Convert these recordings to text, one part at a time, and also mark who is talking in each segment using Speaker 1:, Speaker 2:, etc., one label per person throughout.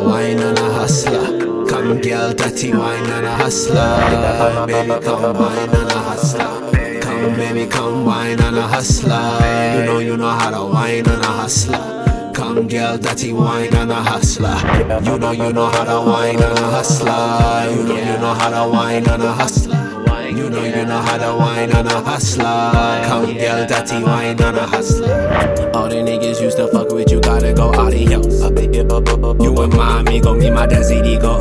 Speaker 1: wine and a hustler. Come girl, dirty wine and a hustler. Baby, come wine and a hustler. Come baby, come wine and a hustler. You know you know how to wine and a hustler. Come girl, dirty wine and a hustler. You know you know how to wine and a hustler. You know you know how to wine and a hustler. You know you know how to wine and a hustler. Come girl, dirty wine and a hustler. All the niggas used to fuck with you, gotta go. You and my amigo, me my desidigo.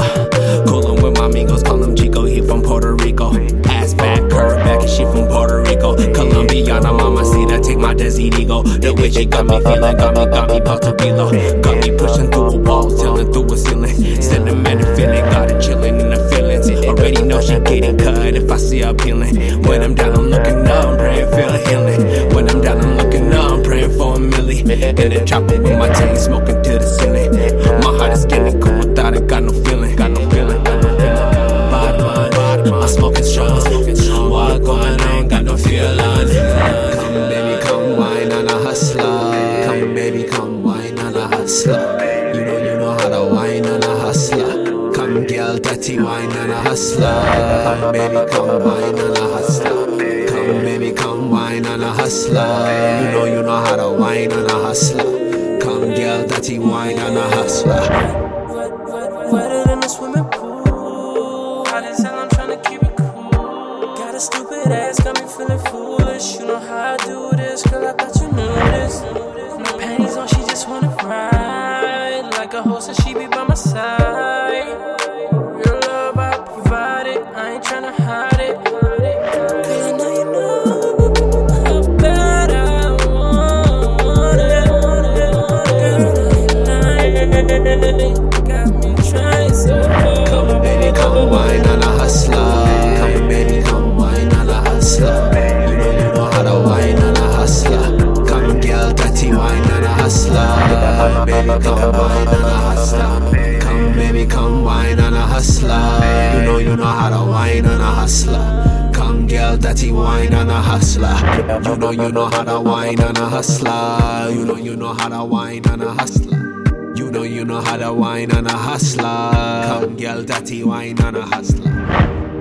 Speaker 1: Coolin' with my amigos, call him Chico, he from Puerto Rico. Ass back, curve back, and she from Puerto Rico. Colombiana, mama, see that, take my desidigo. The way she got me feeling, got me, got me, about to be low. Got me pushing through a wall, telling through a ceiling. Sentimental feeling, got it chillin' in the feelings. Already know she getting cut if I see her peeling. When I'm down, I'm looking up, I'm praying a healing. When I'm down, I'm looking up, I'm praying for a milli. In the chopper with my team, smoking to the ceiling. Girl, dirty wine and a hustler. Come baby, come wine and a hustler. Come baby, come wine and a hustler. You know you know how to wine and a hustler. Come girl, dirty wine and a hustler.
Speaker 2: Wetter than a swimming pool. Hot as hell, I'm tryna keep it cool. Got a stupid ass, got me feeling foolish. You know how I do this, girl. I thought you knew. No panties on, she just wanna ride. Like a horse, and she be by my side. I ain't tryna hide it. Trying.
Speaker 1: Come baby, come wine and a hustler. Come baby, come wine and a hustler. You know you know how to wine and a hustler. Come girl, dirty wine and a hustler. Baby, come wine and a hustler. Come baby, come wine and a hustler. You know how to wine and a hustler. Come girl, dirty wine and a hustler. You know you know how to wine and a hustler. You know you know how to wine and a hustler. You know you know how to wine and a hustler. Come girl, dirty wine and a hustler.